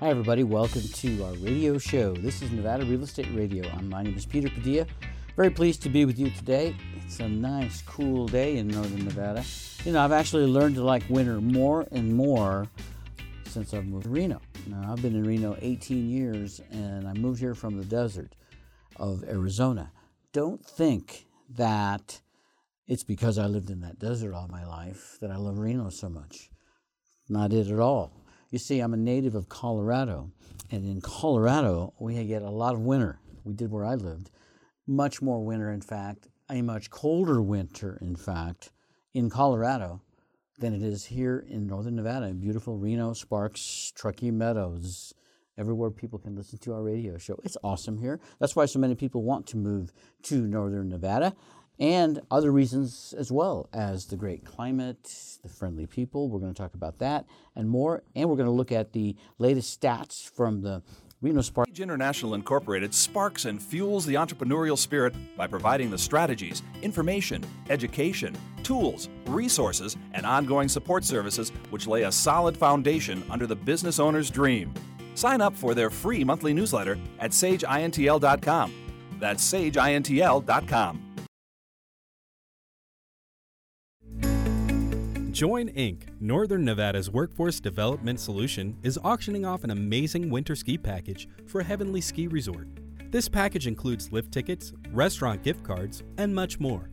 Hi, everybody. Welcome to our radio show. This is Nevada Real Estate Radio. I'm, my name is Peter Padilla. Very pleased to be with you today. It's a nice, cool day in northern Nevada. You know, I've actually learned to like winter more and more since I've moved to Reno. Now, I've been in Reno 18 years and I moved here from the desert of Arizona. Don't think that it's because I lived in that desert all my life that I love Reno so much. Not it at all. You see, I'm a native of Colorado, and in Colorado, we get a lot of winter. We did where I lived. Much more winter, in fact, a much colder winter, in fact, in Colorado than it is here in northern Nevada, in beautiful Reno, Sparks, Truckee Meadows, everywhere people can listen to our radio show. It's awesome here. That's why so many people want to move to northern Nevada and other reasons as well as the great climate, the friendly people. We're going to talk about that and more. And we're going to look at the latest stats from the Reno Sparks. Sage International Incorporated sparks and fuels the entrepreneurial spirit by providing the strategies, information, education, tools, resources, and ongoing support services which lay a solid foundation under the business owner's dream. Sign up for their free monthly newsletter at sageintl.com. That's sageintl.com. Join Inc., Northern Nevada's workforce development solution, is auctioning off an amazing winter ski package for Heavenly Ski Resort. This package includes lift tickets, restaurant gift cards, and much more.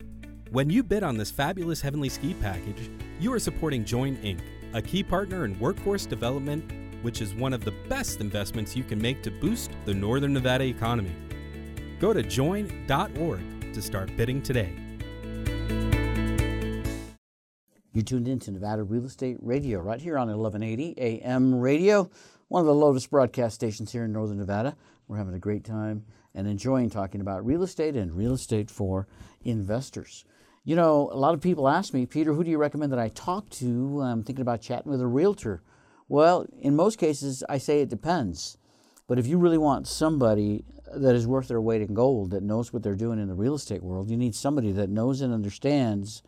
When you bid on this fabulous Heavenly Ski package, you are supporting Join Inc., a key partner in workforce development, which is one of the best investments you can make to boost the Northern Nevada economy. Go to join.org to start bidding today. You tuned in to Nevada Real Estate Radio right here on 1180 AM radio, one of the Lotus broadcast stations here in Northern Nevada. We're having a great time and enjoying talking about real estate and real estate for investors. You know, a lot of people ask me, Peter, who do you recommend that I talk to? I'm thinking about chatting with a realtor. Well, in most cases, I say it depends. But if you really want somebody that is worth their weight in gold, that knows what they're doing in the real estate world, you need somebody that knows and understands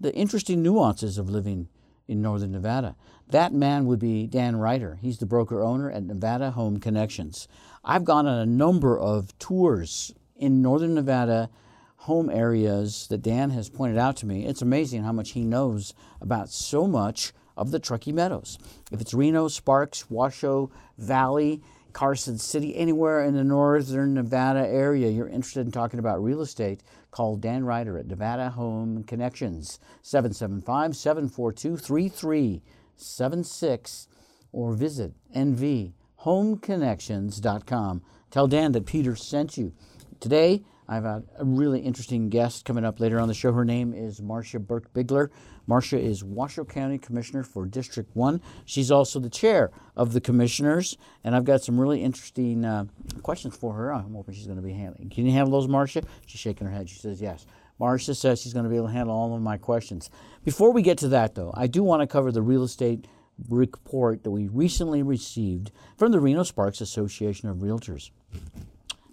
the interesting nuances of living in northern Nevada. That man would be Dan Ryder. He's the broker owner at Nevada Home Connections. I've gone on a number of tours in northern Nevada home areas that Dan has pointed out to me. It's amazing how much he knows about so much of the Truckee Meadows. If it's Reno, Sparks, Washoe Valley, Carson City, anywhere in the northern Nevada area, you're interested in talking about real estate, call Dan Ryder at Nevada Home Connections, 775 742 3376, or visit nvhomeconnections.com. Tell Dan that Peter sent you. Today, I've a really interesting guest coming up later on the show. Her name is Marsha Berkbigler. Marsha is Washoe County Commissioner for District 1. She's also the chair of the commissioners, and I've got some really interesting uh, questions for her. I'm hoping she's going to be handling. Can you handle those, Marsha? She's shaking her head. She says yes. Marsha says she's going to be able to handle all of my questions. Before we get to that, though, I do want to cover the real estate report that we recently received from the Reno Sparks Association of Realtors.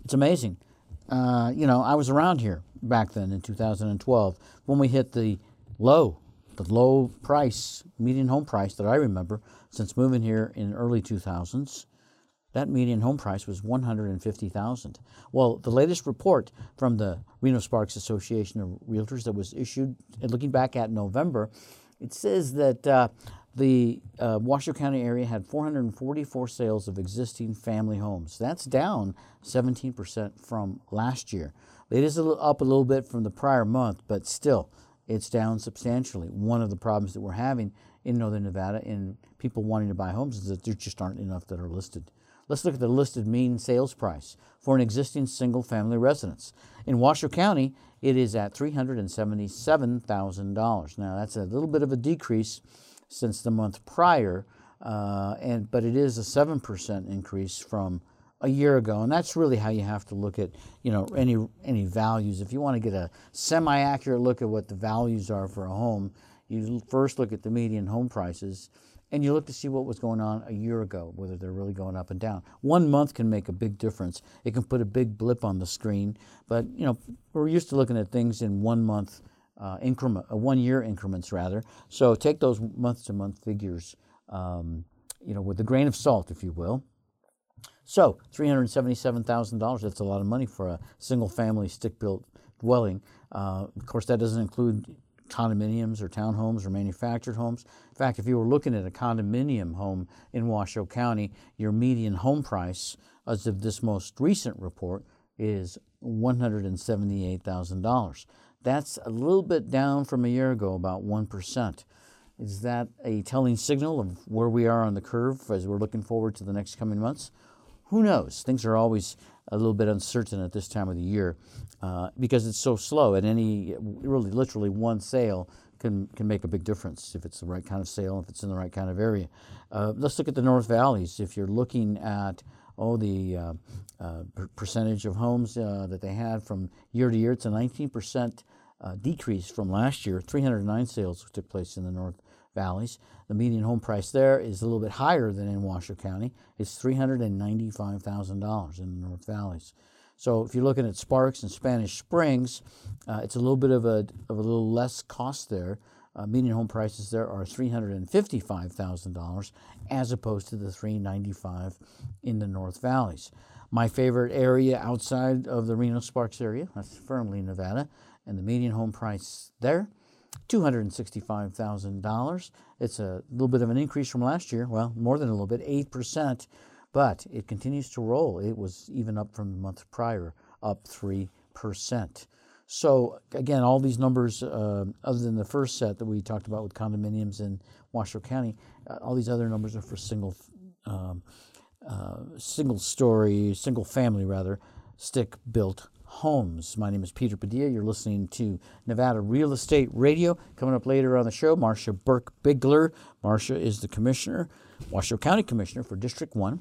It's amazing. Uh, you know, I was around here back then in 2012 when we hit the low, the low price, median home price that I remember since moving here in early 2000s. That median home price was 150,000. Well, the latest report from the Reno Sparks Association of Realtors that was issued, looking back at November, it says that uh, the uh, Washoe County area had 444 sales of existing family homes. That's down 17% from last year. It is a up a little bit from the prior month, but still, it's down substantially. One of the problems that we're having in Northern Nevada in people wanting to buy homes is that there just aren't enough that are listed. Let's look at the listed mean sales price for an existing single family residence. In Washoe County, it is at $377,000. Now, that's a little bit of a decrease since the month prior, uh, and but it is a seven percent increase from a year ago, and that's really how you have to look at you know any any values. If you want to get a semi-accurate look at what the values are for a home, you first look at the median home prices, and you look to see what was going on a year ago, whether they're really going up and down. One month can make a big difference. It can put a big blip on the screen, but you know we're used to looking at things in one month uh, increment, uh, one year increments rather. So take those month to month figures, um, you know, with a grain of salt, if you will. So $377,000, that's a lot of money for a single family stick built dwelling. Uh, of course, that doesn't include condominiums or townhomes or manufactured homes. In fact, if you were looking at a condominium home in Washoe County, your median home price, as of this most recent report, is $178,000. That's a little bit down from a year ago, about 1%. Is that a telling signal of where we are on the curve as we're looking forward to the next coming months? Who knows? Things are always a little bit uncertain at this time of the year uh, because it's so slow. And any, really, literally one sale can, can make a big difference if it's the right kind of sale, if it's in the right kind of area. Uh, let's look at the North Valleys. If you're looking at oh, the uh, uh, percentage of homes uh, that they had from year to year. It's a 19% uh, decrease from last year. 309 sales took place in the North Valleys. The median home price there is a little bit higher than in Washoe County. It's $395,000 in the North Valleys. So if you're looking at Sparks and Spanish Springs, uh, it's a little bit of a, of a little less cost there. Uh, median home prices there are $355,000 as opposed to the 395 in the North Valleys. My favorite area outside of the Reno Sparks area, that's Fernley, Nevada, and the median home price there, $265,000. It's a little bit of an increase from last year, well, more than a little bit, 8%, but it continues to roll. It was even up from the month prior, up 3%. So again, all these numbers, uh, other than the first set that we talked about with condominiums in Washoe County, uh, all these other numbers are for single, um, uh, single story, single family rather, stick built homes. My name is Peter Padilla. You're listening to Nevada Real Estate Radio. Coming up later on the show, Marcia Burke Bigler. Marsha is the commissioner, Washoe County Commissioner for District 1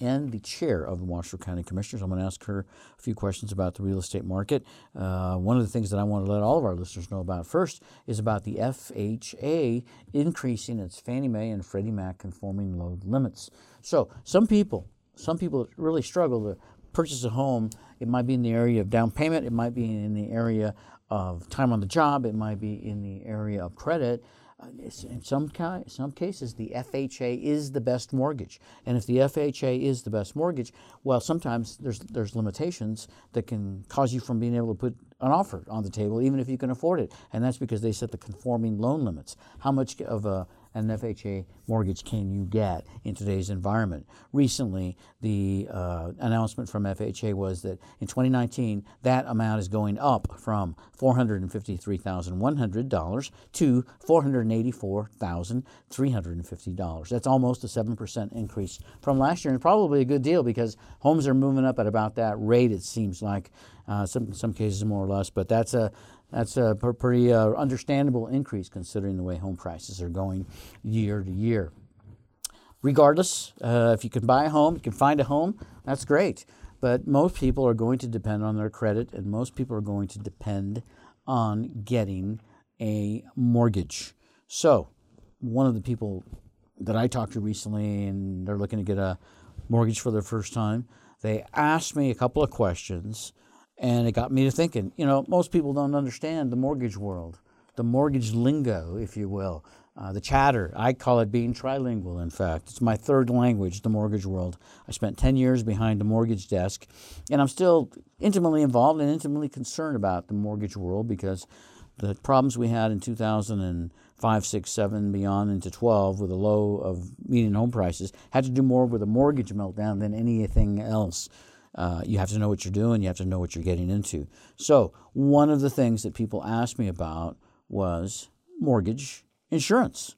and the chair of the Washoe County Commissioners. I'm going to ask her a few questions about the real estate market. Uh, one of the things that I want to let all of our listeners know about first is about the FHA increasing its Fannie Mae and Freddie Mac conforming loan limits. So some people, some people really struggle to purchase a home. It might be in the area of down payment. It might be in the area of time on the job. It might be in the area of credit. Uh, in some, some cases, the FHA is the best mortgage. And if the FHA is the best mortgage, well, sometimes there's, there's limitations that can cause you from being able to put an offer on the table, even if you can afford it. And that's because they set the conforming loan limits. How much of a an FHA mortgage can you get in today's environment? Recently, the uh, announcement from FHA was that in 2019, that amount is going up from $453,100 to $484,350. That's almost a 7% increase from last year, and probably a good deal because homes are moving up at about that rate, it seems like. Uh, some, some cases more or less, but that's a that's a pretty uh, understandable increase considering the way home prices are going year to year. Regardless, uh, if you can buy a home, you can find a home, that's great. But most people are going to depend on their credit, and most people are going to depend on getting a mortgage. So, one of the people that I talked to recently, and they're looking to get a mortgage for their first time, they asked me a couple of questions and it got me to thinking, you know, most people don't understand the mortgage world, the mortgage lingo, if you will, uh, the chatter. I call it being trilingual, in fact. It's my third language, the mortgage world. I spent 10 years behind the mortgage desk, and I'm still intimately involved and intimately concerned about the mortgage world because the problems we had in 2005, 6, 7, beyond into 12 with a low of median home prices had to do more with a mortgage meltdown than anything else. Uh, you have to know what you're doing. You have to know what you're getting into. So, one of the things that people asked me about was mortgage insurance.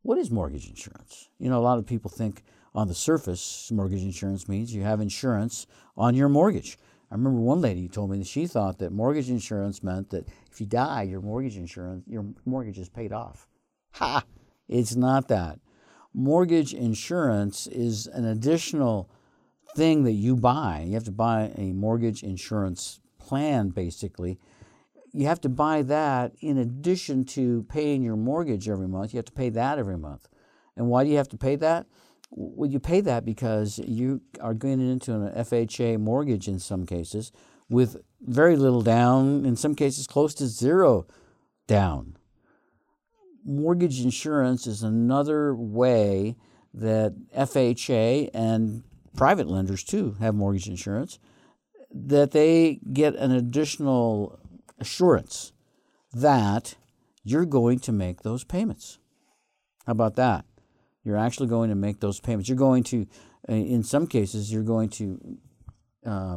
What is mortgage insurance? You know, a lot of people think on the surface, mortgage insurance means you have insurance on your mortgage. I remember one lady told me that she thought that mortgage insurance meant that if you die, your mortgage insurance, your mortgage is paid off. Ha! It's not that. Mortgage insurance is an additional thing that you buy. You have to buy a mortgage insurance plan, basically. You have to buy that in addition to paying your mortgage every month. You have to pay that every month. And why do you have to pay that? Well, you pay that because you are going into an FHA mortgage in some cases with very little down, in some cases close to zero down. Mortgage insurance is another way that FHA and private lenders too have mortgage insurance, that they get an additional assurance that you're going to make those payments. How about that? You're actually going to make those payments. You're going to, uh, in some cases, you're going to uh,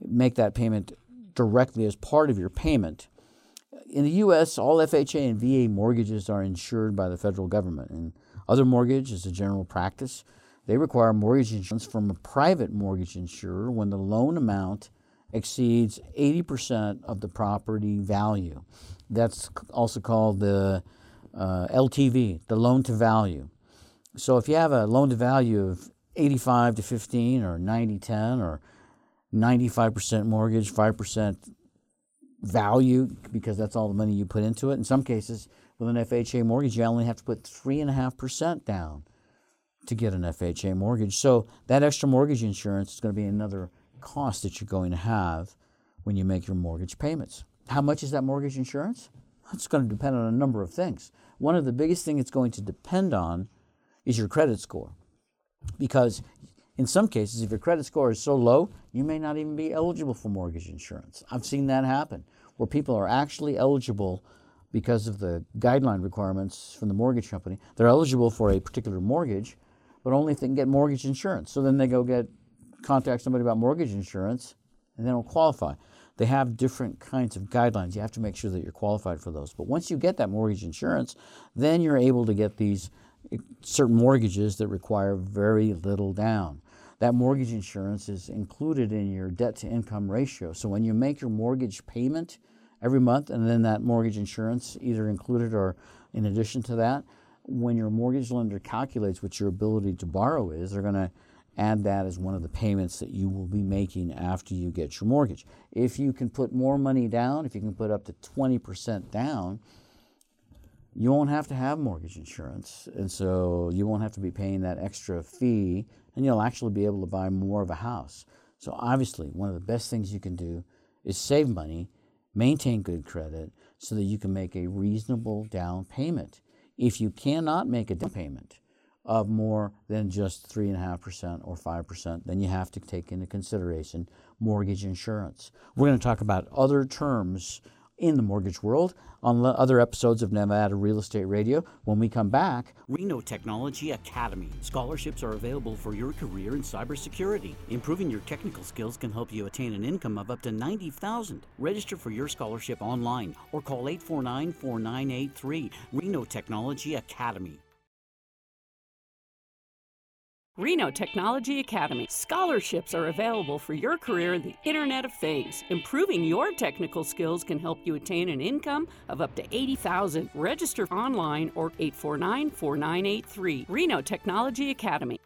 make that payment directly as part of your payment. In the U.S., all FHA and VA mortgages are insured by the federal government, and other mortgage is a general practice. They require mortgage insurance from a private mortgage insurer when the loan amount exceeds 80% of the property value. That's also called the uh, LTV, the loan to value. So if you have a loan to value of 85 to 15 or 90 10 or 95% mortgage, 5% value because that's all the money you put into it. In some cases, with an FHA mortgage, you only have to put 3.5% down to get an FHA mortgage. So that extra mortgage insurance is going to be another cost that you're going to have when you make your mortgage payments. How much is that mortgage insurance? It's going to depend on a number of things. One of the biggest things it's going to depend on is your credit score. Because in some cases, if your credit score is so low, you may not even be eligible for mortgage insurance. I've seen that happen where people are actually eligible because of the guideline requirements from the mortgage company. They're eligible for a particular mortgage, but only if they can get mortgage insurance. So then they go get contact somebody about mortgage insurance and they don't qualify. They have different kinds of guidelines. You have to make sure that you're qualified for those. But once you get that mortgage insurance, then you're able to get these eh, certain mortgages that require very little down. That mortgage insurance is included in your debt to income ratio. So when you make your mortgage payment every month and then that mortgage insurance either included or in addition to that, when your mortgage lender calculates what your ability to borrow is, they're going to add that as one of the payments that you will be making after you get your mortgage. If you can put more money down, if you can put up to 20% down, you won't have to have mortgage insurance. And so you won't have to be paying that extra fee, and you'll actually be able to buy more of a house. So, obviously, one of the best things you can do is save money, maintain good credit, so that you can make a reasonable down payment. If you cannot make a down payment, of more than just 3.5% or 5%, then you have to take into consideration mortgage insurance. We're going to talk about other terms in the mortgage world on other episodes of Nevada Real Estate Radio. When we come back, Reno Technology Academy. Scholarships are available for your career in cybersecurity. Improving your technical skills can help you attain an income of up to 90000 Register for your scholarship online or call 849 4983 Reno Technology Academy. Reno Technology Academy. Scholarships are available for your career in the Internet of Things. Improving your technical skills can help you attain an income of up to 80000 Register online or 849 4983. Reno Technology Academy.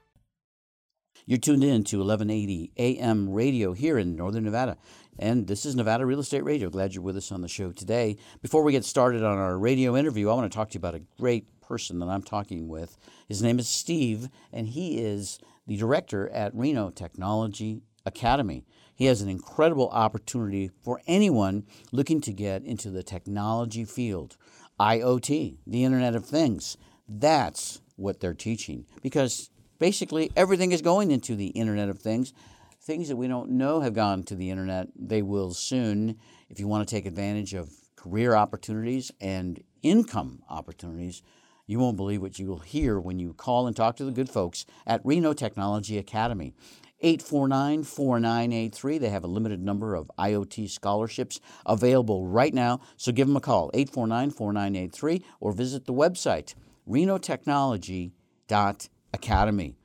You're tuned in to 1180 AM radio here in Northern Nevada. And this is Nevada Real Estate Radio. Glad you're with us on the show today. Before we get started on our radio interview, I want to talk to you about a great person that I'm talking with. His name is Steve, and he is the director at Reno Technology Academy. He has an incredible opportunity for anyone looking to get into the technology field. IoT, the Internet of Things. That's what they're teaching because basically everything is going into the Internet of Things. Things that we don't know have gone to the Internet, they will soon. If you want to take advantage of career opportunities and income opportunities, you won't believe what you will hear when you call and talk to the good folks at Reno Technology Academy. 849 4983. They have a limited number of IoT scholarships available right now, so give them a call, 849 4983, or visit the website, renotechnology.academy.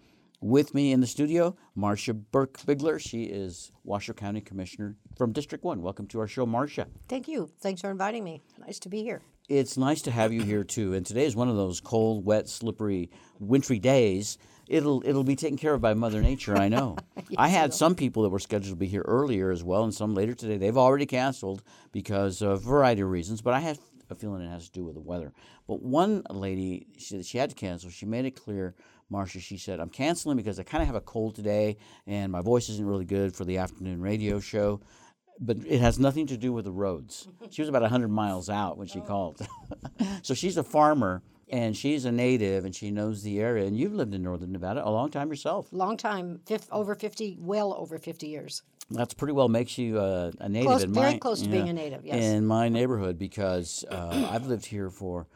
With me in the studio, Marsha Berkbigler. She is Washoe County Commissioner from District 1. Welcome to our show, Marsha. Thank you. Thanks for inviting me. Nice to be here. It's nice to have you here too. And today is one of those cold, wet, slippery, wintry days. It'll it'll be taken care of by Mother Nature, I know. I had some people that were scheduled to be here earlier as well, and some later today. They've already canceled because of a variety of reasons, but I have a feeling it has to do with the weather. But one lady, she, she had to cancel. She made it clear, Marsha, she said, I'm canceling because I kind of have a cold today and my voice isn't really good for the afternoon radio show but it has nothing to do with the roads. She was about 100 miles out when she called. so she's a farmer And she's a native and she knows the area. And you've lived in northern Nevada a long time yourself. Long time, fif- over 50, well over 50 years. That's pretty well makes you uh, a native. Close- in very my, close to being a native, yes. In my neighborhood, because uh, I've lived here for,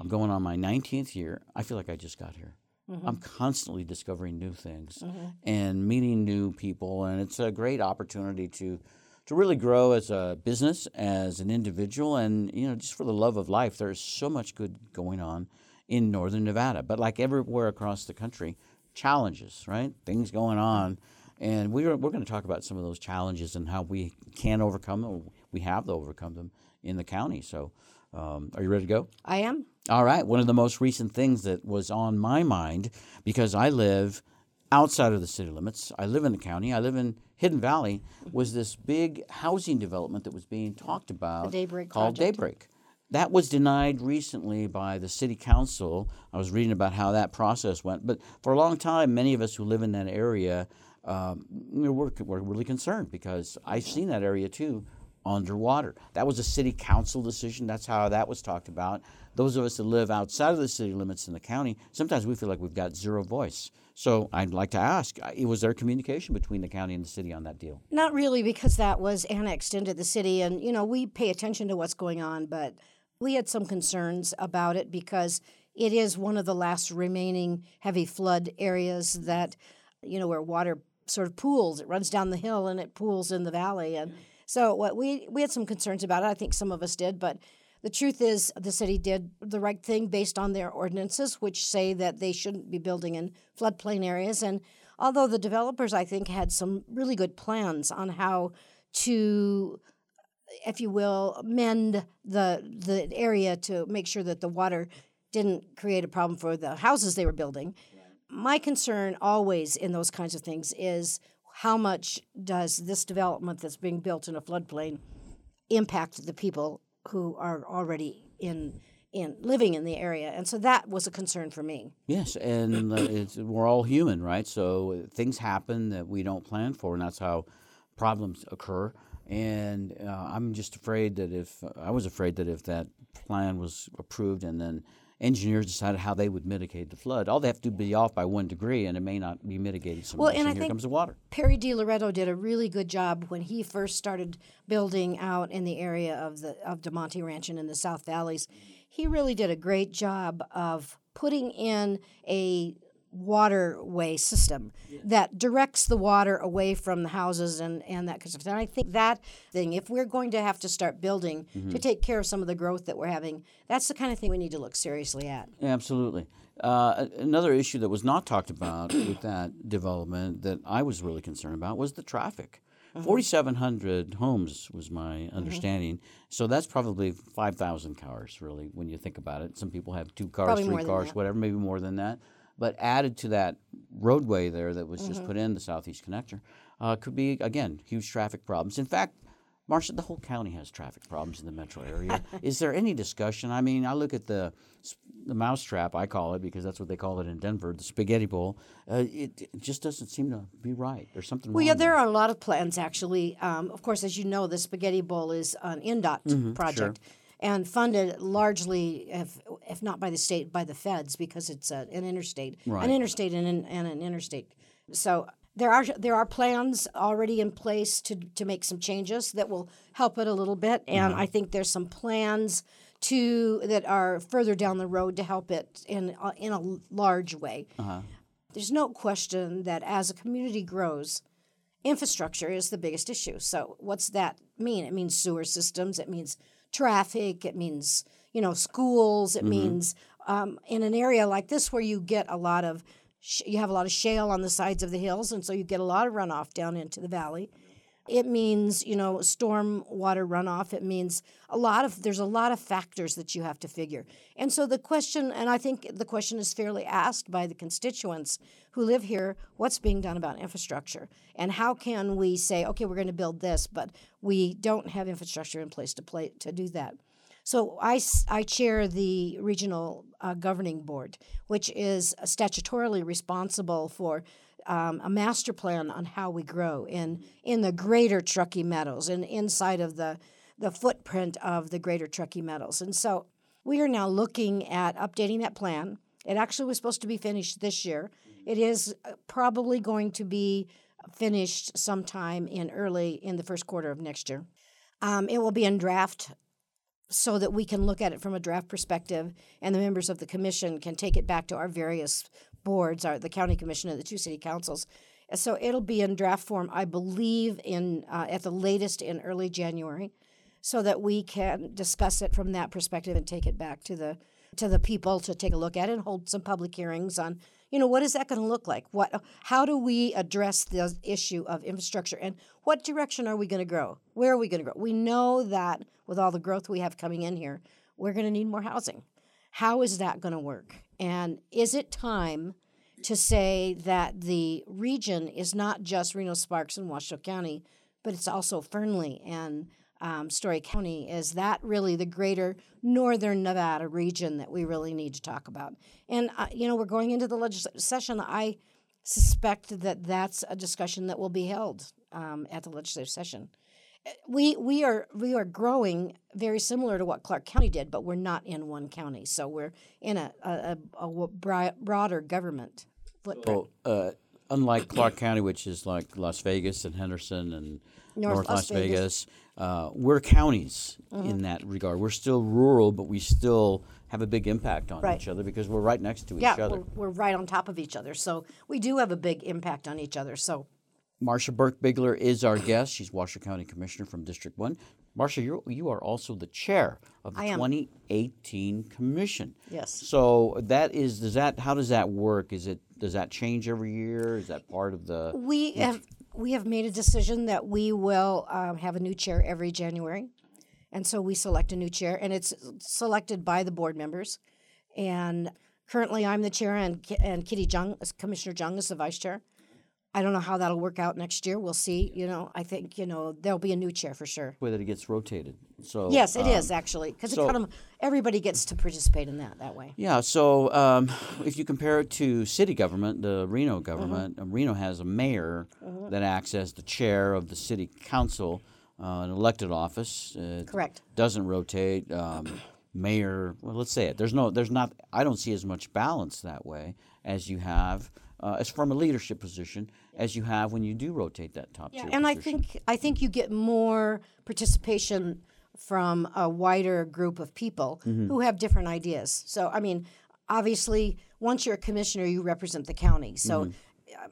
I'm going on my 19th year. I feel like I just got here. Mm-hmm. I'm constantly discovering new things and meeting new people, and it's a great opportunity to to really grow as a business, as an individual, and you know, just for the love of life. There's so much good going on in northern Nevada, but like everywhere across the country, challenges, right? Things going on, and we're we're going to talk about some of those challenges and how we can overcome them. We have to overcome them in the county. So, um, are you ready to go? I am. All right. One of the most recent things that was on my mind because I live outside of the city limits. I live in the county. I live in Hidden Valley. Was this big housing development that was being talked about Daybreak called project. Daybreak? That was denied recently by the city council. I was reading about how that process went, but for a long time, many of us who live in that area, um, we're, we're really concerned because I've seen that area too underwater. That was a city council decision. That's how that was talked about. Those of us that live outside of the city limits in the county, sometimes we feel like we've got zero voice. So I'd like to ask: uh, Was there communication between the county and the city on that deal? Not really, because that was annexed into the city, and you know we pay attention to what's going on, but we had some concerns about it because it is one of the last remaining heavy flood areas that you know where water sort of pools. It runs down the hill and it pools in the valley, and so what we we had some concerns about it. I think some of us did, but the truth is the city did the right thing based on their ordinances, which say that they shouldn't be building in floodplain areas. And although the developers, I think, had some really good plans on how to if you will, mend the the area to make sure that the water didn't create a problem for the houses they were building. My concern always in those kinds of things is how much does this development that's being built in a floodplain impact the people who are already in in living in the area, and so that was a concern for me. Yes, and uh, we're all human, right? So things happen that we don't plan for, and that's how problems occur. And uh, I'm just afraid that if I was afraid that if that plan was approved and then engineers decided how they would mitigate the flood, all they have to do be off by one degree, and it may not be mitigated so Well, much. and I here think comes the water. Perry Di Loreto did a really good job when he first started building out in the area of the of Damonte Ranch and in the South Valleys. He really did a great job of putting in a waterway system that directs the water away from the houses and, and that kind of stuff. And I think that thing, if we're going to have to start building to take care of some of the growth that we're having, that's the kind of thing we need to look seriously at. Absolutely. Uh, another issue that was not talked about with that development that I was really concerned about was the traffic. Mm-hmm. 4,700 homes was my understanding. So that's probably 5,000 cars, really, when you think about it. Some people have two cars, Probably three cars, whatever, maybe more than that. But added to that roadway there that was Mm-hmm. just put in, the Southeast Connector, uh, could be, again, huge traffic problems. In fact, Marsha, the whole county has traffic problems in the metro area. Is there any discussion? I mean, I look at the the mousetrap, I call it because that's what they call it in Denver, the spaghetti bowl. Uh, it, it just doesn't seem to be right. There's something wrong. Well, yeah, there there. are a lot of plans actually. Um, of course, as you know, the Spaghetti Bowl is an NDOT project and funded largely, if, if not by the state, by the feds because it's a, an interstate, Right. an interstate and an, and an interstate. So there are there are plans already in place to to make some changes that will help it a little bit, and mm-hmm. I think there's some plans to that are further down the road to help it in in a large way. Uh-huh. There's no question that as a community grows, infrastructure is the biggest issue. So what's that mean? It means sewer systems. It means traffic. It means you know schools. It means um, in an area like this where you get a lot of sh- you have a lot of shale on the sides of the hills, and so you get a lot of runoff down into the valley. It means you know storm water runoff. It means a lot of there's a lot of factors that you have to figure. And so the question, and I think the question is fairly asked by the constituents who live here: What's being done about infrastructure, and how can we say, okay, we're going to build this, but we don't have infrastructure in place to play to do that. So I, I chair the regional uh, governing board, which is statutorily responsible for um, a master plan on how we grow in in the greater Truckee Meadows and inside of the the footprint of the greater Truckee Meadows. And so we are now looking at updating that plan. It actually was supposed to be finished this year. It is uh, probably going to be finished sometime in early in the first quarter of next year. Um, it will be in draft so that we can look at it from a draft perspective and the members of the commission can take it back to our various boards, are the county commission and the two city councils. So it'll be in draft form, I believe, in uh, at the latest in early January, so that we can discuss it from that perspective and take it back to the to the people to take a look at it and hold some public hearings on you know what is that going to look like? What how do we address the issue of infrastructure and what direction are we going to grow? Where are we going to grow? We know that with all the growth we have coming in here we're going to need more housing. How is that going to work and is it time to say that the region is not just Reno Sparks and Washoe County, but it's also Fernley and um, Storey County. Is that really the greater northern Nevada region that we really need to talk about? And, uh, you know, we're going into the legislative session. I suspect that that's a discussion that will be held um, at the legislative session. We, we are we are growing very similar to what Clark County did, but we're not in one county, so we're in a, a, a, a broader government footprint. So, uh, unlike Clark County, which is like Las Vegas and Henderson and North, Las, Vegas, uh, we're counties in that regard. We're still rural, but we still have a big impact on Right. each other because we're right next to yeah, each other. we're, we're right on top of each other, so we do have a big impact on each other. So Marsha Berkbigler is our guest. She's Washoe County Commissioner from District 1. Marsha, you're, you are also the chair of the 2018 Commission. Yes. So that is, does that, how does that work? Is it, does that change every year? Is that part of the, we have we have made a decision that we will um, have a new chair every January, and so we select a new chair, and it's selected by the board members. And currently, I'm the chair, and and Kitty Jung, Commissioner Jung, is the vice chair. I don't know how that'll work out next year. We'll see. You know, I think you know there'll be a new chair for sure. that it gets rotated? So Yes, it is um, actually because so- it kind of everybody gets to participate in that that way. Yeah, so um, if you compare it to city government, the. Reno government, uh, Reno has a mayor that acts as the chair of the city council, uh, an elected office. It Correct. Doesn't rotate. Um, mayor, well, let's say it. There's no, there's not. I don't see as much balance that way as you have, uh, as from a leadership position, as you have when you do rotate that top tier. and I think I think you get more participation from a wider group of people Mm-hmm. who have different ideas. So I mean, obviously, once you're a commissioner, you represent the county. So Mm-hmm.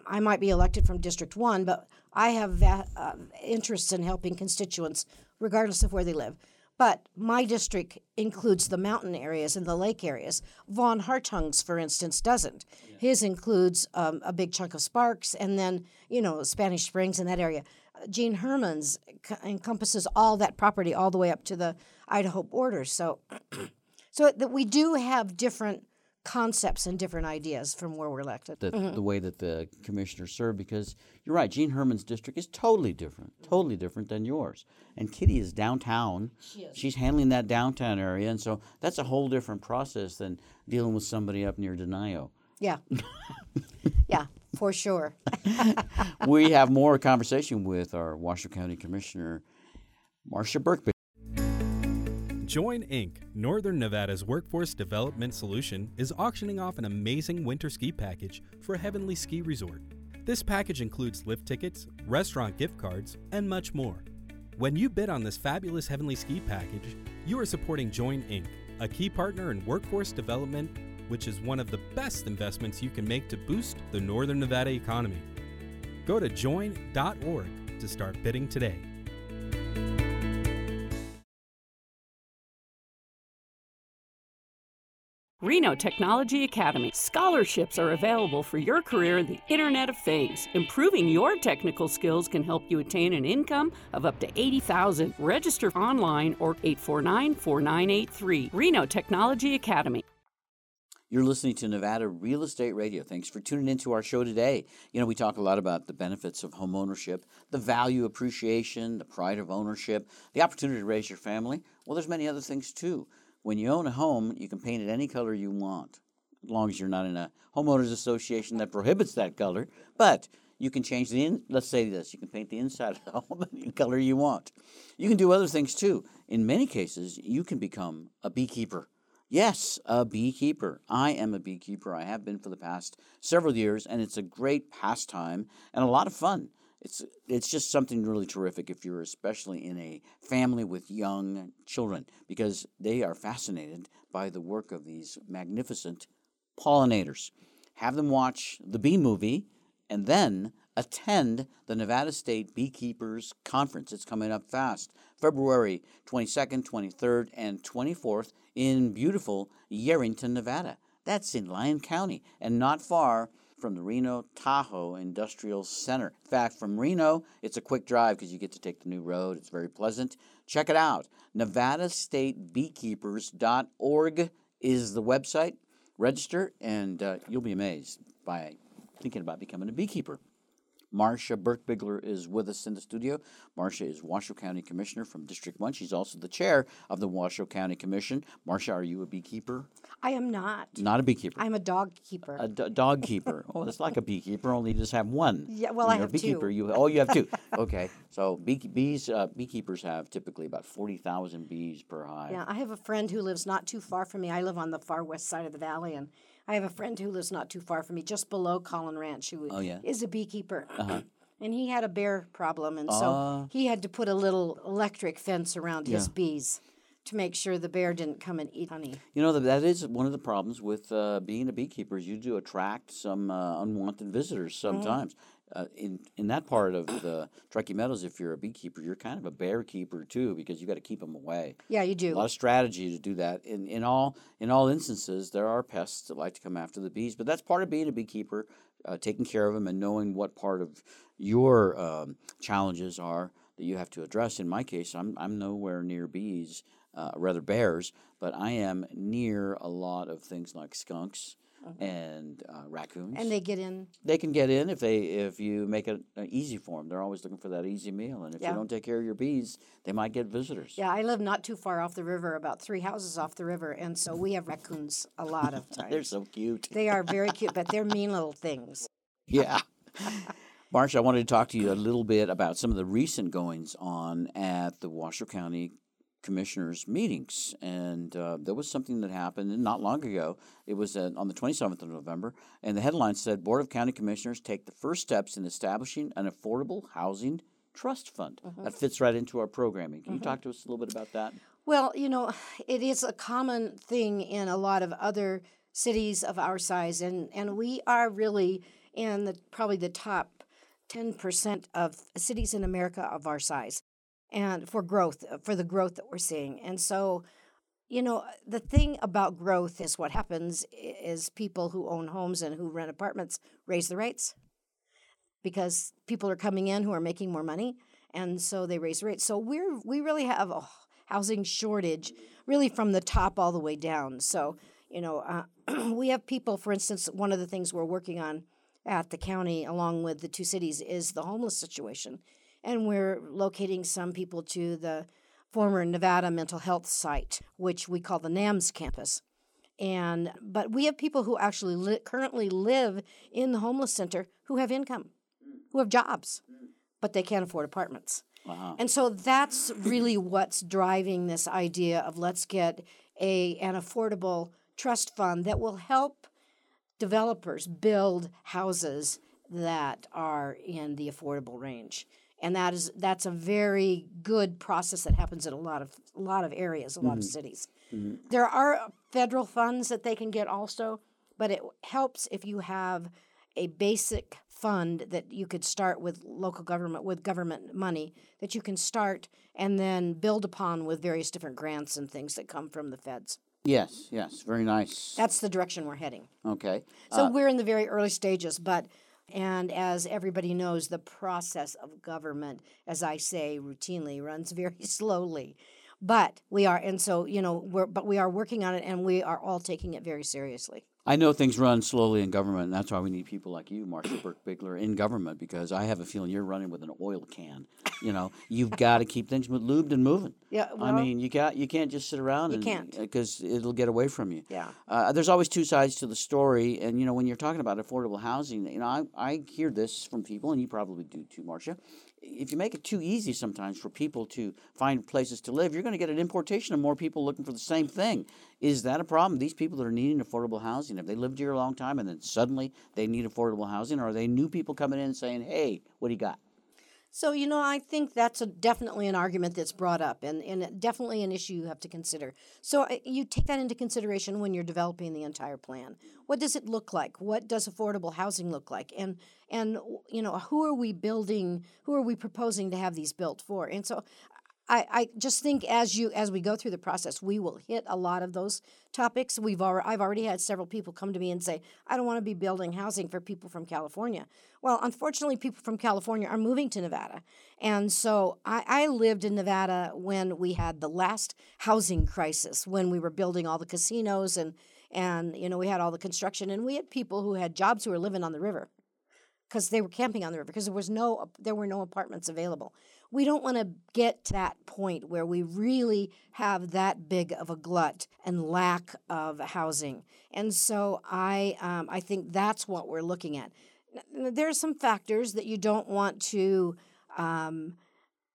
I might be elected from District One, but I have va- uh, interests in helping constituents, regardless of where they live. But my district includes the mountain areas and the lake areas. Vaughn Hartung's, for instance, doesn't. His includes um, a big chunk of Sparks and then, you know, Spanish Springs in that area. Jeanne Herman's c- encompasses all that property all the way up to the Idaho border. So, so that we do have different concepts and different ideas from where we're elected. the, Mm-hmm. the way that the commissioners serve because you're right. Jeanne Herman's district is totally different, totally different than yours. And Kitty is downtown. She's handling that downtown area, and so that's a whole different process than dealing with somebody up near Denio. Yeah. yeah, for sure. we have more conversation with our Washoe County Commissioner, Marsha Burke. Join Inc., Northern Nevada's workforce development solution, is auctioning off an amazing winter ski package for Heavenly Ski Resort. This package includes lift tickets, restaurant gift cards, and much more. When you bid on this fabulous Heavenly Ski package, you are supporting Join Inc., a key partner in workforce development, which is one of the best investments you can make to boost the Northern Nevada economy. Go to join.org to start bidding today. Reno Technology Academy. Scholarships are available for your career in the Internet of Things. Improving your technical skills can help you attain an income of up to 80,000. Register online or 849-4983. Reno Technology Academy. You're listening to Nevada Real Estate Radio. Thanks for tuning into our show today. You know, we talk a lot about the benefits of home ownership, the value appreciation, the pride of ownership, the opportunity to raise your family. Well, there's many other things too. When you own a home, you can paint it any color you want, as long as you're not in a homeowners association that prohibits that color. But you can change the in. Let's say this: you can paint the inside of the home any color you want. You can do other things too. In many cases, you can become a beekeeper Yes, a beekeeper. I am a beekeeper. I have been for the past several years, and it's a great pastime and a lot of fun. It's it's just something really terrific if you're especially in a family with young children because they are fascinated by the work of these magnificent pollinators. Have them watch the bee movie and then attend the Nevada State Beekeepers Conference. It's coming up fast, February 22nd, 23rd, and 24th in beautiful Yerington, Nevada. That's in Lyon County and not far from the Reno Tahoe Industrial Center. In fact, from Reno, it's a quick drive because you get to take the new road. It's very pleasant. Check it out. NevadaStateBeekeepers.org is the website. Register, and uh, you'll be amazed by thinking about becoming a beekeeper. Marsha Berkbigler is with us in the studio. Marsha is Washoe County Commissioner from District 1. She's also the chair of the Washoe County Commission. Marsha, are you a beekeeper? I am not. Not a beekeeper. I'm a dog keeper. a d- dog keeper. oh, it's like a beekeeper, only you just have one. Yeah, well, I have beekeeper. two. You oh, you have two. okay, so bee, bees uh, beekeepers have typically about forty thousand bees per hive. yeah, I have a friend who lives not too far from me. I live on the far west side of the valley, and I have a friend who lives not too far from me, just below Caughlin Ranch, who is Oh, yeah? a beekeeper. Uh-huh. And he had a bear problem, and Ah. so he had to put a little electric fence around his bees to make sure the bear didn't come and eat honey. You know that that is one of the problems with uh, being a beekeeper. Is you do attract some uh, unwanted visitors Mm-hmm. Uh, in in that part of the Truckee Meadows, if you're a beekeeper, you're kind of a bear keeper too, because you got to keep them away. Yeah, you do. A lot of strategy to do that. In in all in all instances, there are pests that like to come after the bees, but that's part of being a beekeeper, uh, taking care of them and knowing what part of your um, challenges are that you have to address. In my case, I'm I'm nowhere near bees, uh, rather bears, but I am near a lot of things like skunks. And uh, raccoons, Mm-hmm. And they get in. they can get in if they if you make it uh, easy for them. They're always looking for that easy meal, and if Yeah. you don't take care of your bees, they might get visitors. Yeah, I live not too far off the river, about three houses off the river, and so we have raccoons a lot of times. They're so cute. They are very cute, but they're mean little things. Yeah. Marsha, I wanted to talk to you a little bit about some of the recent goings on at the Washoe County Commissioners meetings. And uh, there was something that happened not long ago. It was uh, on the 27th of November. And the headline said Board of County Commissioners take the first steps in establishing an affordable housing trust fund. That fits right into our programming. Can you talk to us a little bit about that? Well, you know, it is a common thing in a lot of other cities of our size, and, and we are really in the probably the top 10% of cities in America of our size and for growth, for the growth that we're seeing. And so, you know, the thing about growth is what happens is people who own homes and who rent apartments raise the rates because people are coming in who are making more money and so they raise rates. So we're we really have a housing shortage really from the top all the way down. So you know uh, we have people for instance one of the things we're working on at the county along with the two cities is the homeless situation and we're locating some people to the former nevada mental health site which we call the nams campus. And but we have people who actually li- currently live in the homeless center who have income who have jobs but they can't afford apartments. Uh-huh. and so that's really what's driving this idea of let's get a an affordable trust fund that will help developers build houses that are in the affordable range and that is that's a very good process that happens in a lot of a lot of areas a lot of cities there are federal funds that they can get also but it helps if you have a basic fund that you could start with local government with government money that you can start and then build upon with various different grants and things that come from the feds Yes, yes, very nice. that's the direction we're heading okay. so Uh, we're in the very early stages, but and as everybody knows, the process of government, as I say routinely, runs very slowly. But we are, and so you know, we're but we are working on it, and we are all taking it very seriously. I know things run slowly in government, and that's why we need people like you, Marsha Berkbigler, in government, because I have a feeling you're running with an oil can. You know, you've got to keep things lubed and moving. Yeah, well, I mean, you got you can't just sit around. You and, can't. because it'll get away from you. Yeah. Uh, there's always two sides to the story, and you know when you're talking about affordable housing, you know I, I hear this from people, and you probably do too, Marsha. If you make it too easy sometimes for people to find places to live, you're going to get an importation of more people looking for the same thing. Is that a problem? These people that are needing affordable housing, have they lived here a long time and then suddenly they need affordable housing, or are they new people coming in saying, "Hey, what do you got?" So, you know, I think that's a, definitely an argument that's brought up and, and definitely an issue you have to consider. So, uh, you take that into consideration when you're developing the entire plan. What does it look like? What does affordable housing look like? And, and you know, who are we building, who are we proposing to have these built for? And so I, I just think as you as we go through the process, we will hit a lot of those topics. We've already I've already had several people come to me and say, I don't want to be building housing for people from California. Well, unfortunately, people from California are moving to Nevada. And so I, I lived in Nevada when we had the last housing crisis, when we were building all the casinos and and you know, we had all the construction and we had people who had jobs who were living on the river because they were camping on the river because there was no there were no apartments available we don't want to get to that point where we really have that big of a glut and lack of housing. And so I, um, I think that's what we're looking at. There are some factors that you don't want to um,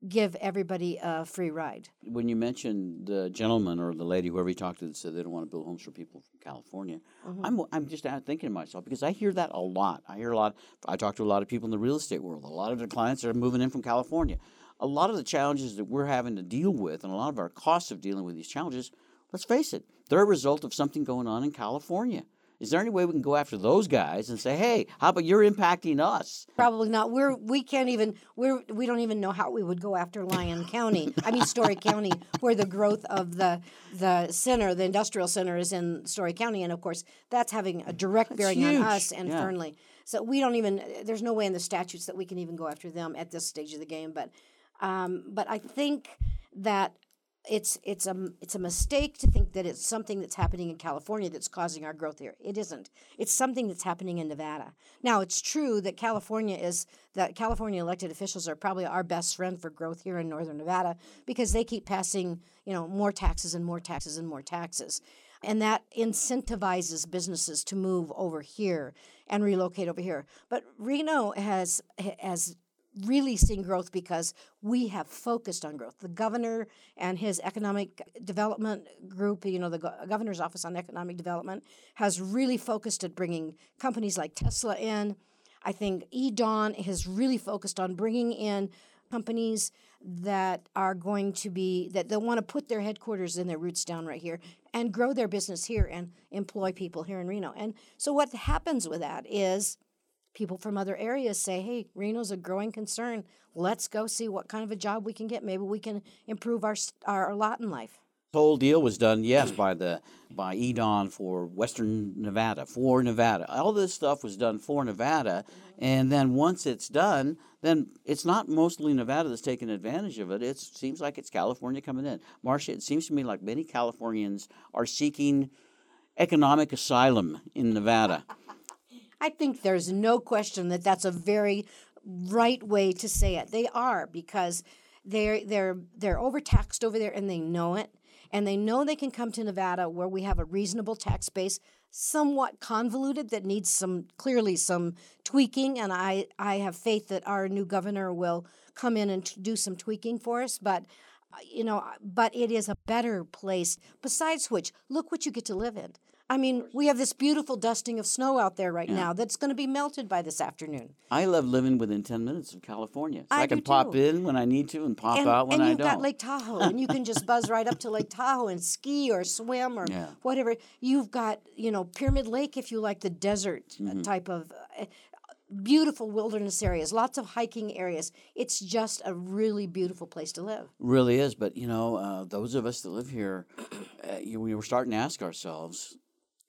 give everybody a free ride. When you mentioned the gentleman or the lady, whoever you talked to, that said they don't want to build homes for people from California, mm-hmm. I'm, I'm just thinking to myself because I hear that a lot. I hear a lot. I talk to a lot of people in the real estate world. A lot of the clients are moving in from California a lot of the challenges that we're having to deal with and a lot of our costs of dealing with these challenges, let's face it, they're a result of something going on in California. Is there any way we can go after those guys and say, "Hey, how about you're impacting us?" Probably not. We're we can't even we're we don't even know how we would go after Lyon County. I mean Storey County, where the growth of the the center, the industrial center, is in Storey County, and of course that's having a direct that's bearing huge. on us and yeah. Fernley. So we don't even. There's no way in the statutes that we can even go after them at this stage of the game. But um, but I think that it's it's a it's a mistake to think that it's something that's happening in California that's causing our growth here. It isn't. It's something that's happening in Nevada. Now, it's true that California is that California elected officials are probably our best friend for growth here in northern Nevada because they keep passing, you know, more taxes and more taxes and more taxes. And that incentivizes businesses to move over here and relocate over here. But Reno has has really seeing growth because we have focused on growth. The governor and his economic development group, you know, the go- governor's office on economic development, has really focused at bringing companies like Tesla in. I think EDAWN has really focused on bringing in companies that are going to be that they want to put their headquarters and their roots down right here and grow their business here and employ people here in Reno. And so what happens with that is people from other areas say, hey, Reno's a growing concern. Let's go see what kind of a job we can get. Maybe we can improve our, our lot in life. The whole deal was done, yes, by the by EDAWN for Western Nevada, for Nevada. All this stuff was done for Nevada, and then once it's done, then it's not mostly Nevada that's taking advantage of it. It seems like it's California coming in. Marsha, it seems to me like many Californians are seeking economic asylum in Nevada. I think there's no question that that's a very right way to say it. They are because they're they're they're overtaxed over there and they know it. And they know they can come to Nevada where we have a reasonable tax base, somewhat convoluted that needs some clearly some tweaking. And I, I have faith that our new governor will come in and do some tweaking for us. But you know, but it is a better place. Besides which, look what you get to live in. I mean, we have this beautiful dusting of snow out there right yeah. now that's going to be melted by this afternoon. I love living within 10 minutes of California. So I, I can pop too. in when I need to and pop and, out when I don't. And you've got Lake Tahoe, and you can just buzz right up to Lake Tahoe and ski or swim or yeah. whatever. You've got, you know, Pyramid Lake if you like the desert uh, mm-hmm. type of. Uh, beautiful wilderness areas, lots of hiking areas. It's just a really beautiful place to live. Really is, but you know, uh, those of us that live here, uh, you, we were starting to ask ourselves,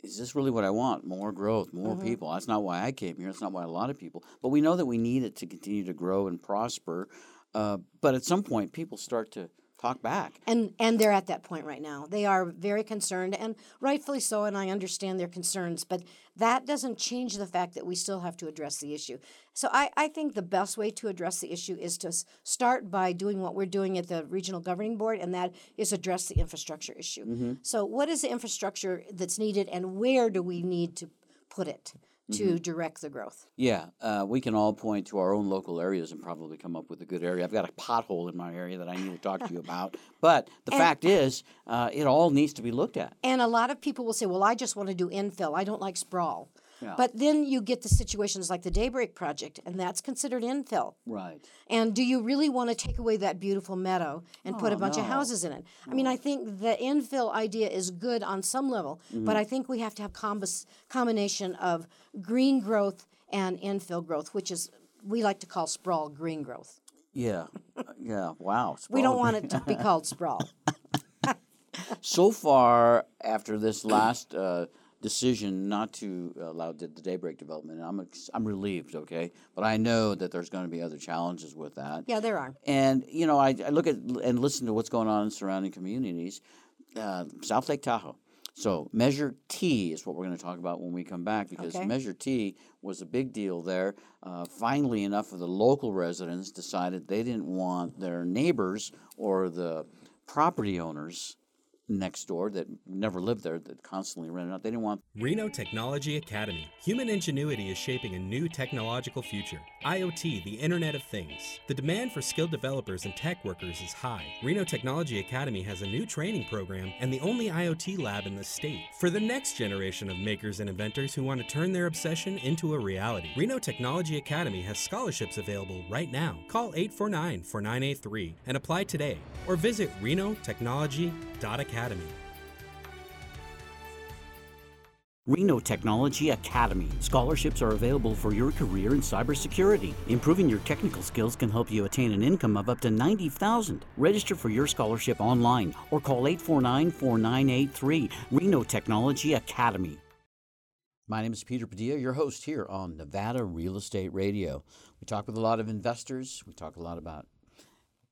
is this really what I want? More growth, more mm-hmm. people. That's not why I came here. That's not why a lot of people. But we know that we need it to continue to grow and prosper. Uh, but at some point, people start to talk back. And and they're at that point right now. They are very concerned and rightfully so and I understand their concerns, but that doesn't change the fact that we still have to address the issue. So I, I think the best way to address the issue is to start by doing what we're doing at the regional governing board and that is address the infrastructure issue. Mm-hmm. So what is the infrastructure that's needed and where do we need to put it? To direct the growth. Yeah, uh, we can all point to our own local areas and probably come up with a good area. I've got a pothole in my area that I need to talk to you about. But the fact is, uh, it all needs to be looked at. And a lot of people will say, well, I just want to do infill. I don't like sprawl. Yeah. But then you get the situations like the Daybreak Project, and that's considered infill. Right. And do you really want to take away that beautiful meadow and put a bunch of Oh, houses in it? I mean, I think the infill idea is good on some level, Mm-hmm. but I think we have to have combis- combination of green growth and infill growth, which is we like to call sprawl green growth. Yeah. Uh, yeah. Wow. We don't want it to be called sprawl. so far after this last uh, decision not to allow the, the daybreak development, I'm ex- I'm relieved. Okay, but I know that there's going to be other challenges with that. Yeah, there are. And you know, I, I look at and listen to what's going on in surrounding communities, uh, South Lake Tahoe. So Measure T is what we're going to talk about when we come back because Okay. Measure T was a big deal there. Uh, finally, enough of the local residents decided they didn't want their neighbors or the property owners next door that never lived there that constantly rented out. They didn't want Reno Technology Academy. Human ingenuity is shaping a new technological future. IoT, the Internet of Things. The demand for skilled developers and tech workers is high. Reno Technology Academy has a new training program and the only IoT lab in the state for the next generation of makers and inventors who want to turn their obsession into a reality. Reno Technology Academy has scholarships available right now. Call 849 4983 and apply today or visit renotechnology.academy. Reno Technology Academy. Scholarships are available for your career in cybersecurity. Improving your technical skills can help you attain an income of up to 90000 Register for your scholarship online or call 849-4983. Reno Technology Academy. My name is Peter Padilla, your host here on Nevada Real Estate Radio. We talk with a lot of investors. We talk a lot about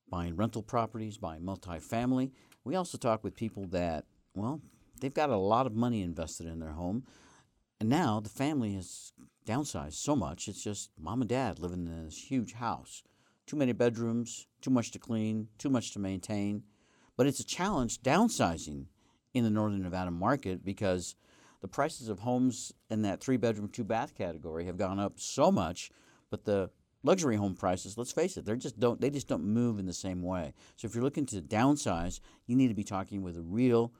buying rental properties, buying multifamily. We also talk with people that, well, they've got a lot of money invested in their home. And now the family has downsized so much, it's just mom and dad living in this huge house. Too many bedrooms, too much to clean, too much to maintain. But it's a challenge downsizing in the northern Nevada market because the prices of homes in that three bedroom, two bath category have gone up so much, but the luxury home prices, let's face it, they just don't they just don't move in the same way. So if you're looking to downsize, you need to be talking with a real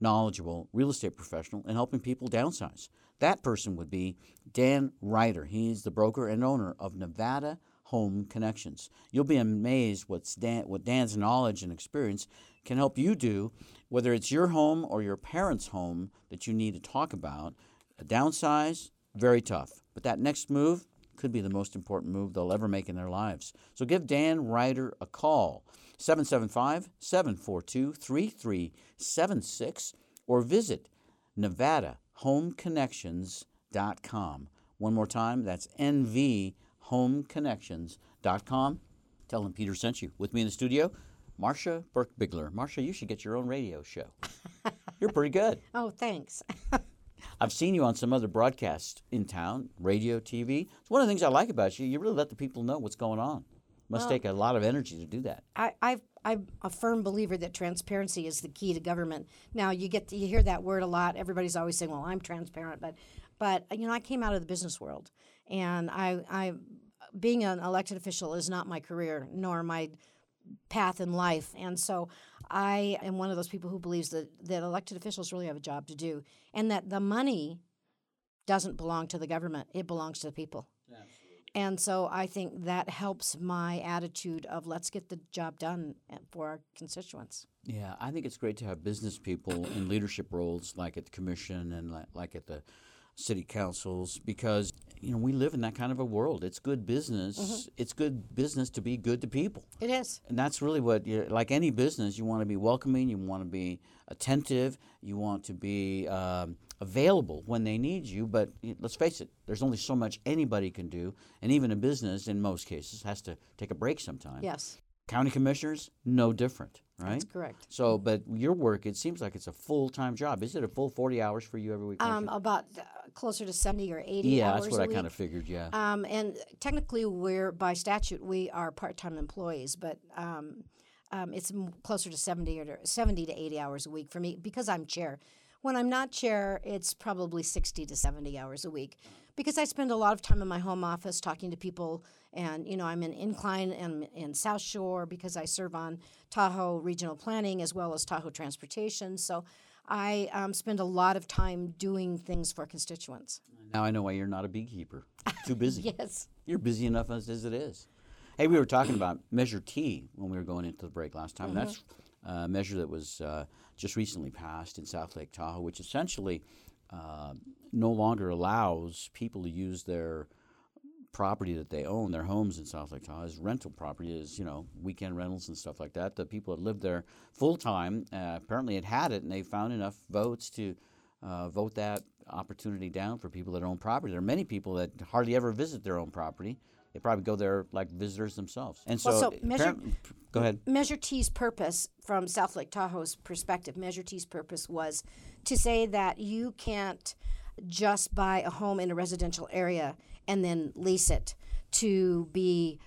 knowledgeable real estate professional and helping people downsize. That person would be Dan Ryder. He's the broker and owner of Nevada Home Connections. You'll be amazed what's Dan, what Dan's knowledge and experience can help you do, whether it's your home or your parents' home that you need to talk about. A downsize, very tough. But that next move could be the most important move they'll ever make in their lives. So give Dan Ryder a call, 775 742 3376, or visit NevadaHomeConnections.com. One more time, that's NVHomeConnections.com. Tell them Peter sent you. With me in the studio, Marcia Burke Bigler. Marsha, you should get your own radio show. You're pretty good. Oh, thanks. I've seen you on some other broadcasts in town, radio, TV. It's one of the things I like about you. You really let the people know what's going on. Must take a lot of energy to do that. I, I've, I'm a firm believer that transparency is the key to government. Now you get to, you hear that word a lot. Everybody's always saying, "Well, I'm transparent," but but you know, I came out of the business world, and I, I being an elected official is not my career nor my path in life, and so I am one of those people who believes that that elected officials really have a job to do, and that the money doesn't belong to the government; it belongs to the people. And so I think that helps my attitude of let's get the job done for our constituents. Yeah, I think it's great to have business people in leadership roles, like at the commission and like at the city councils, because you know we live in that kind of a world. It's good business. It's good business to be good to people. It is. And that's really what, you like any business, you want to be welcoming, you want to be attentive, you want to be um, available when they need you. But let's face it, there's only so much anybody can do. And even a business, in most cases, has to take a break sometime. Yes, County commissioners, no different, right? that's correct. So, but your work, it seems like it's a full time job. Is it a full 40 hours for you every week? Um, about closer to 70 or 80 yeah, hours that's what I kind of figured, yeah. Um, and technically, we're by statute we are part-time employees, but um, um, it's m- closer to seventy or to, seventy to eighty hours a week for me because I'm chair. When I'm not chair, it's probably sixty to seventy hours a week. because I spend a lot of time in my home office talking to people, and you know I'm in Incline and in South Shore because I serve on Tahoe Regional Planning as well as Tahoe Transportation. So I um, spend a lot of time doing things for constituents. Now I know why you're not a beekeeper. Too busy. Yes. You're busy enough as, as it is. Hey, we were talking about Measure T when we were going into the break last time. That's a measure that was uh, just recently passed in South Lake Tahoe, which essentially uh, no longer allows people to use their property that they own, their homes in South Lake Tahoe, as rental property, as you know, weekend rentals and stuff like that. The people that lived there full time uh, apparently had had it, and they found enough votes to uh, vote that opportunity down for people that own property. There are many people that hardly ever visit their own property. They probably go there like visitors themselves. And so, Well, so Measure- go ahead. Measure T's purpose, from South Lake Tahoe's perspective, Measure T's purpose was to say that you can't just buy a home in a residential area and then lease it to be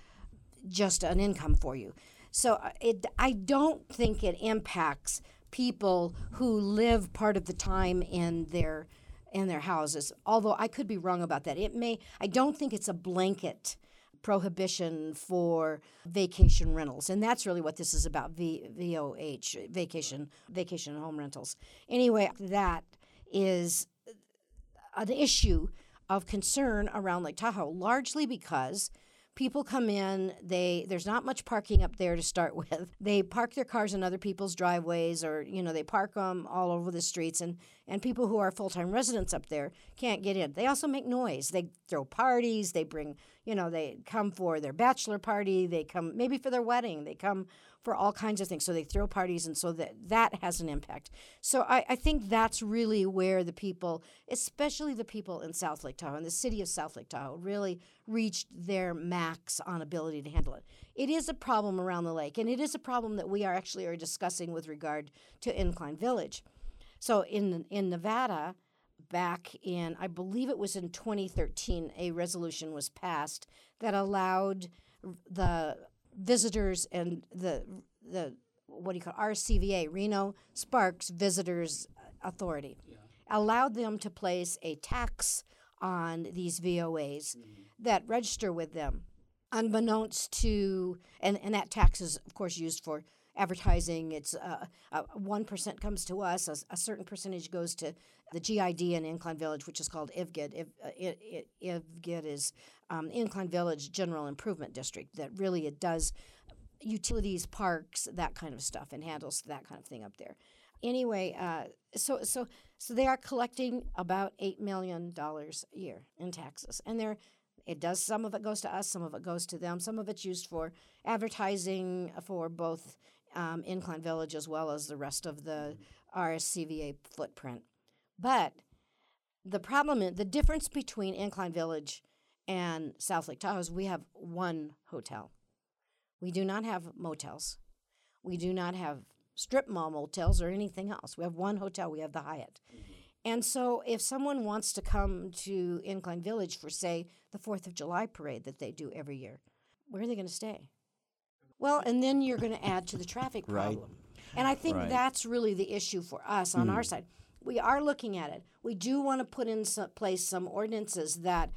just an income for you. So uh, it, I don't think it impacts people who live part of the time in their in their houses. Although I could be wrong about that. It may. I don't think it's a blanket prohibition for vacation rentals, and that's really what this is about. V, VOH, vacation vacation home rentals. Anyway, that is an issue of concern around Lake Tahoe, largely because people come in they there's not much parking up there to start with. They park their cars in other people's driveways or you know they park them all over the streets and and people who are full-time residents up there can't get in. They also make noise. They throw parties they bring you know they come for their bachelor party they come maybe for their wedding they come for all kinds of things. So they throw parties and so that that has an impact. So i, I think that's really where the people especially the people in south lake tahoe and the city of south lake tahoe really reached their max on ability to handle it. It is a problem around the lake and it is a problem that we are actually are discussing with regard to incline village. So in in nevada back in i believe it was in 2013 a resolution was passed that allowed the visitors and the the what do you call it, RCVA Reno Sparks Visitors Authority allowed them to place a tax on these voas that register with them unbeknownst to and, and that tax is of course used for advertising. It's uh, uh, 1% comes to us a, a certain percentage goes to the gid in incline village which is called ivgid Iv, uh, ivgid is um, incline village general improvement district that really it does utilities parks that kind of stuff and handles that kind of thing up there. Anyway uh, so so so they are collecting about eight million dollars a year in taxes. And they're it does some of it goes to us some of it goes to them some of it's used for advertising for both um, incline village as well as the rest of the rscva footprint. But the problem the difference between incline village and south lake tahoe is we have one hotel we do not have motels we do not have strip mall motels or anything else. We have one hotel, we have the Hyatt. Mm-hmm. And so if someone wants to come to Incline Village for, say, the 4th of July parade that they do every year, where are they going to stay? Well, and then you're going to add to the traffic problem. Right. And I think Right. that's really the issue for us on our hmm. side. We are looking at it. We do want to put in some, place some ordinances that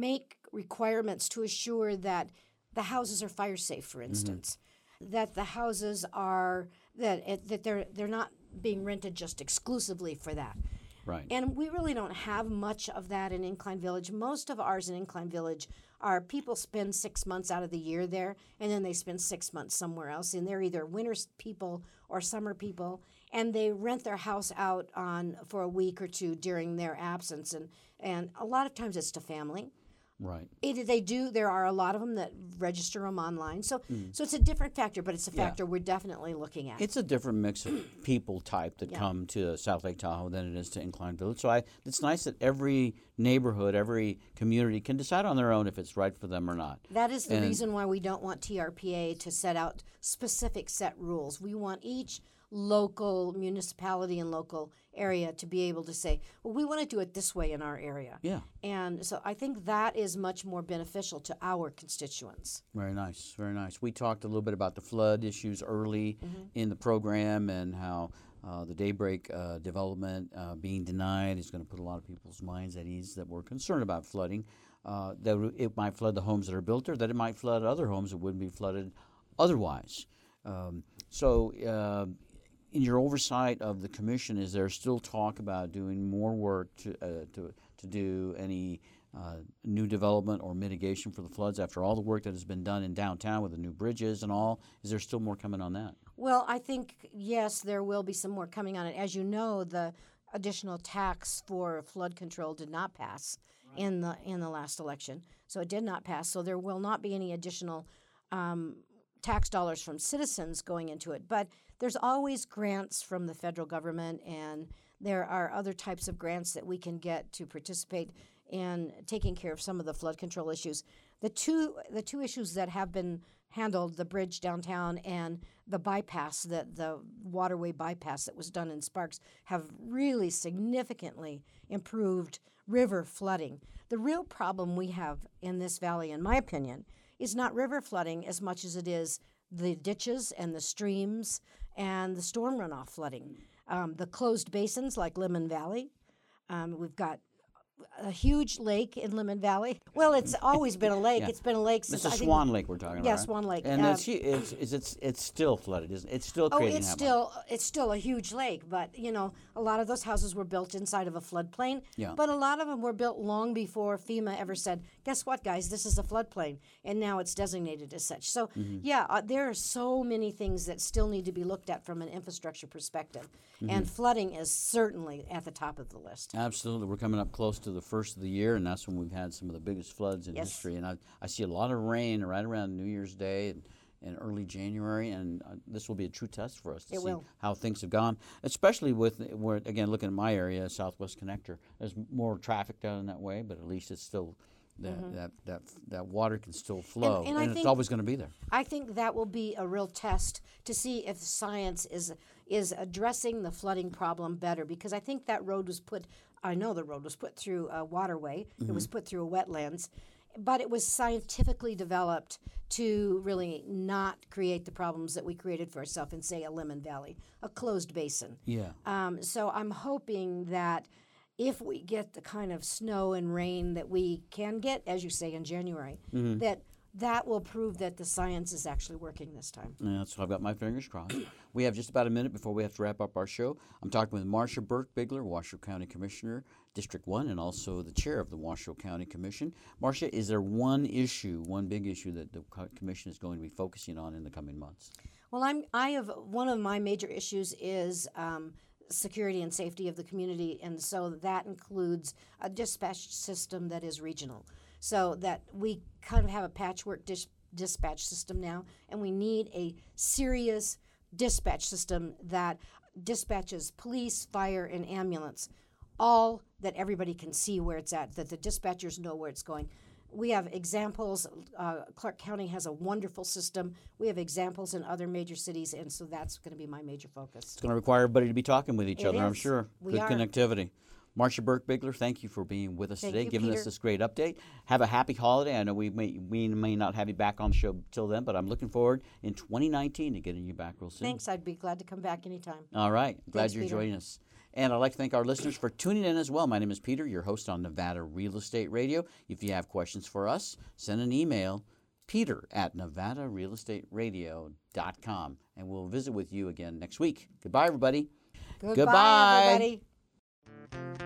make requirements to assure that the houses are fire safe, for mm-hmm. instance, that the houses are that it, that they're they're not being rented just exclusively for that. Right. And we really don't have much of that in Incline Village. Most of ours in Incline Village are people spend six months out of the year there, and then they spend six months somewhere else. And they're either winter people or summer people, and they rent their house out on for a week or two during their absence. And and a lot of times it's to family. Right. It, they do. There are a lot of them that register them online. So so it's a different factor, but it's a Mm. Yeah. factor we're definitely looking at. It's a different mix of people type that Yeah. come to South Lake Tahoe than it is to Incline Village. So I, it's nice that every neighborhood, every community can decide on their own if it's right for them or not. That is the And- reason why we don't want TRPA to set out specific set rules. We want each local municipality and local area to be able to say, well, we want to do it this way in our area. Yeah. And so I think that is much more beneficial to our constituents. Very nice, very nice. We talked a little bit about the flood issues early Mm-hmm. in the program and how Uh, the Daybreak uh, development uh, being denied is going to put a lot of people's minds at ease that were concerned about flooding. Uh, that it might flood the homes that are built there, that it might flood other homes that wouldn't be flooded otherwise. Um, so, uh, in your oversight of the commission, is there still talk about doing more work to uh, to, to do any uh, new development or mitigation for the floods after all the work that has been done in downtown with the new bridges and all? Is there still more coming on that? Well, I think yes, there will be some more coming on it. As you know, the additional tax for flood control did not pass right. in the in the last election, so it did not pass. So there will not be any additional um, tax dollars from citizens going into it. But there's always grants from the federal government, and there are other types of grants that we can get to participate in taking care of some of the flood control issues. The two the two issues that have been handled, the bridge downtown and the bypass, that the waterway bypass that was done in Sparks, have really significantly improved river flooding. The real problem we have in this valley, in my opinion, is not river flooding as much as it is the ditches and the streams and the storm runoff flooding. Um, the closed basins like Lemmon Valley. Um, we've got a huge lake in Lemmon Valley. Well, it's always been a lake. Yeah. It's been a lake since It's a I think- Swan Lake we're talking Yeah, about. right? Swan Lake. And Uh, it's, it's, it's, it's, it's still flooded, isn't it? It's still Oh, it's still it's still a huge lake, but you know a lot of those houses were built inside of a floodplain. Yeah. But a lot of them were built long before FEMA ever said, "Guess what, guys? This is a floodplain," and now it's designated as such. So Mm-hmm. yeah, uh, there are so many things that still need to be looked at from an infrastructure perspective, Mm-hmm. and flooding is certainly at the top of the list. Absolutely. We're coming up close to the first of the year, and that's when we've had some of the biggest floods in Yes. history. And I, I see a lot of rain right around New Year's Day and, and early January, and uh, this will be a true test for us to It see will. how things have gone, especially with, again, looking at my area, Southwest Connector. There's more traffic down that way, but at least it's still. That, that, that, that water can still flow, Mm-hmm. and it's think- always going to be there. I think that will be a real test to see if science is is addressing the flooding problem better because I think that road was put I know the road was put through a waterway. It was put through a wetlands, but it was scientifically developed to really not create the problems that we created for ourselves in say a Lemmon Valley, a closed basin. Yeah. Um, so I'm hoping that if we get the kind of snow and rain that we can get, as you say in January, that that will prove that the science is actually working this time. Yeah, so I've got my fingers crossed. we have just about a minute before we have to wrap up our show. I'm talking with Marsha Berkbigler, Washoe County Commissioner, District 1, and also the chair of the Washoe County Commission. Marsha, is there one issue, one big issue that the commission is going to be focusing on in the coming months? Well, I'm I have one of my major issues is um, security and safety of the community, and so that includes a dispatch system that is regional, so that we kind of have a patchwork dis- dispatch system now, and we need a serious dispatch system that dispatches police, fire, and ambulance, all that everybody can see where it's at, that the dispatchers know where it's going. We have examples. Uh, Clark County has a wonderful system. We have examples in other major cities, and so that's going to be my major focus. It's going to require everybody to be talking with each It other, I'm is. sure. We Good are. connectivity. Marsha Berkbigler, thank you for being with us Thank today, you, giving us this great update. Have a happy holiday. I know we may we may not have you back on the show till then, but I'm looking forward in 2019 to getting you back real soon. Thanks. I'd be glad to come back anytime. All right. Glad Thanks, you're Peter. joining us. And I'd like to thank our listeners for tuning in as well. My name is Peter, your host on Nevada Real Estate Radio. If you have questions for us, send an email, peter at nevadarealestateradio.com, and we'll visit with you again next week. Goodbye, everybody. Goodbye, everybody.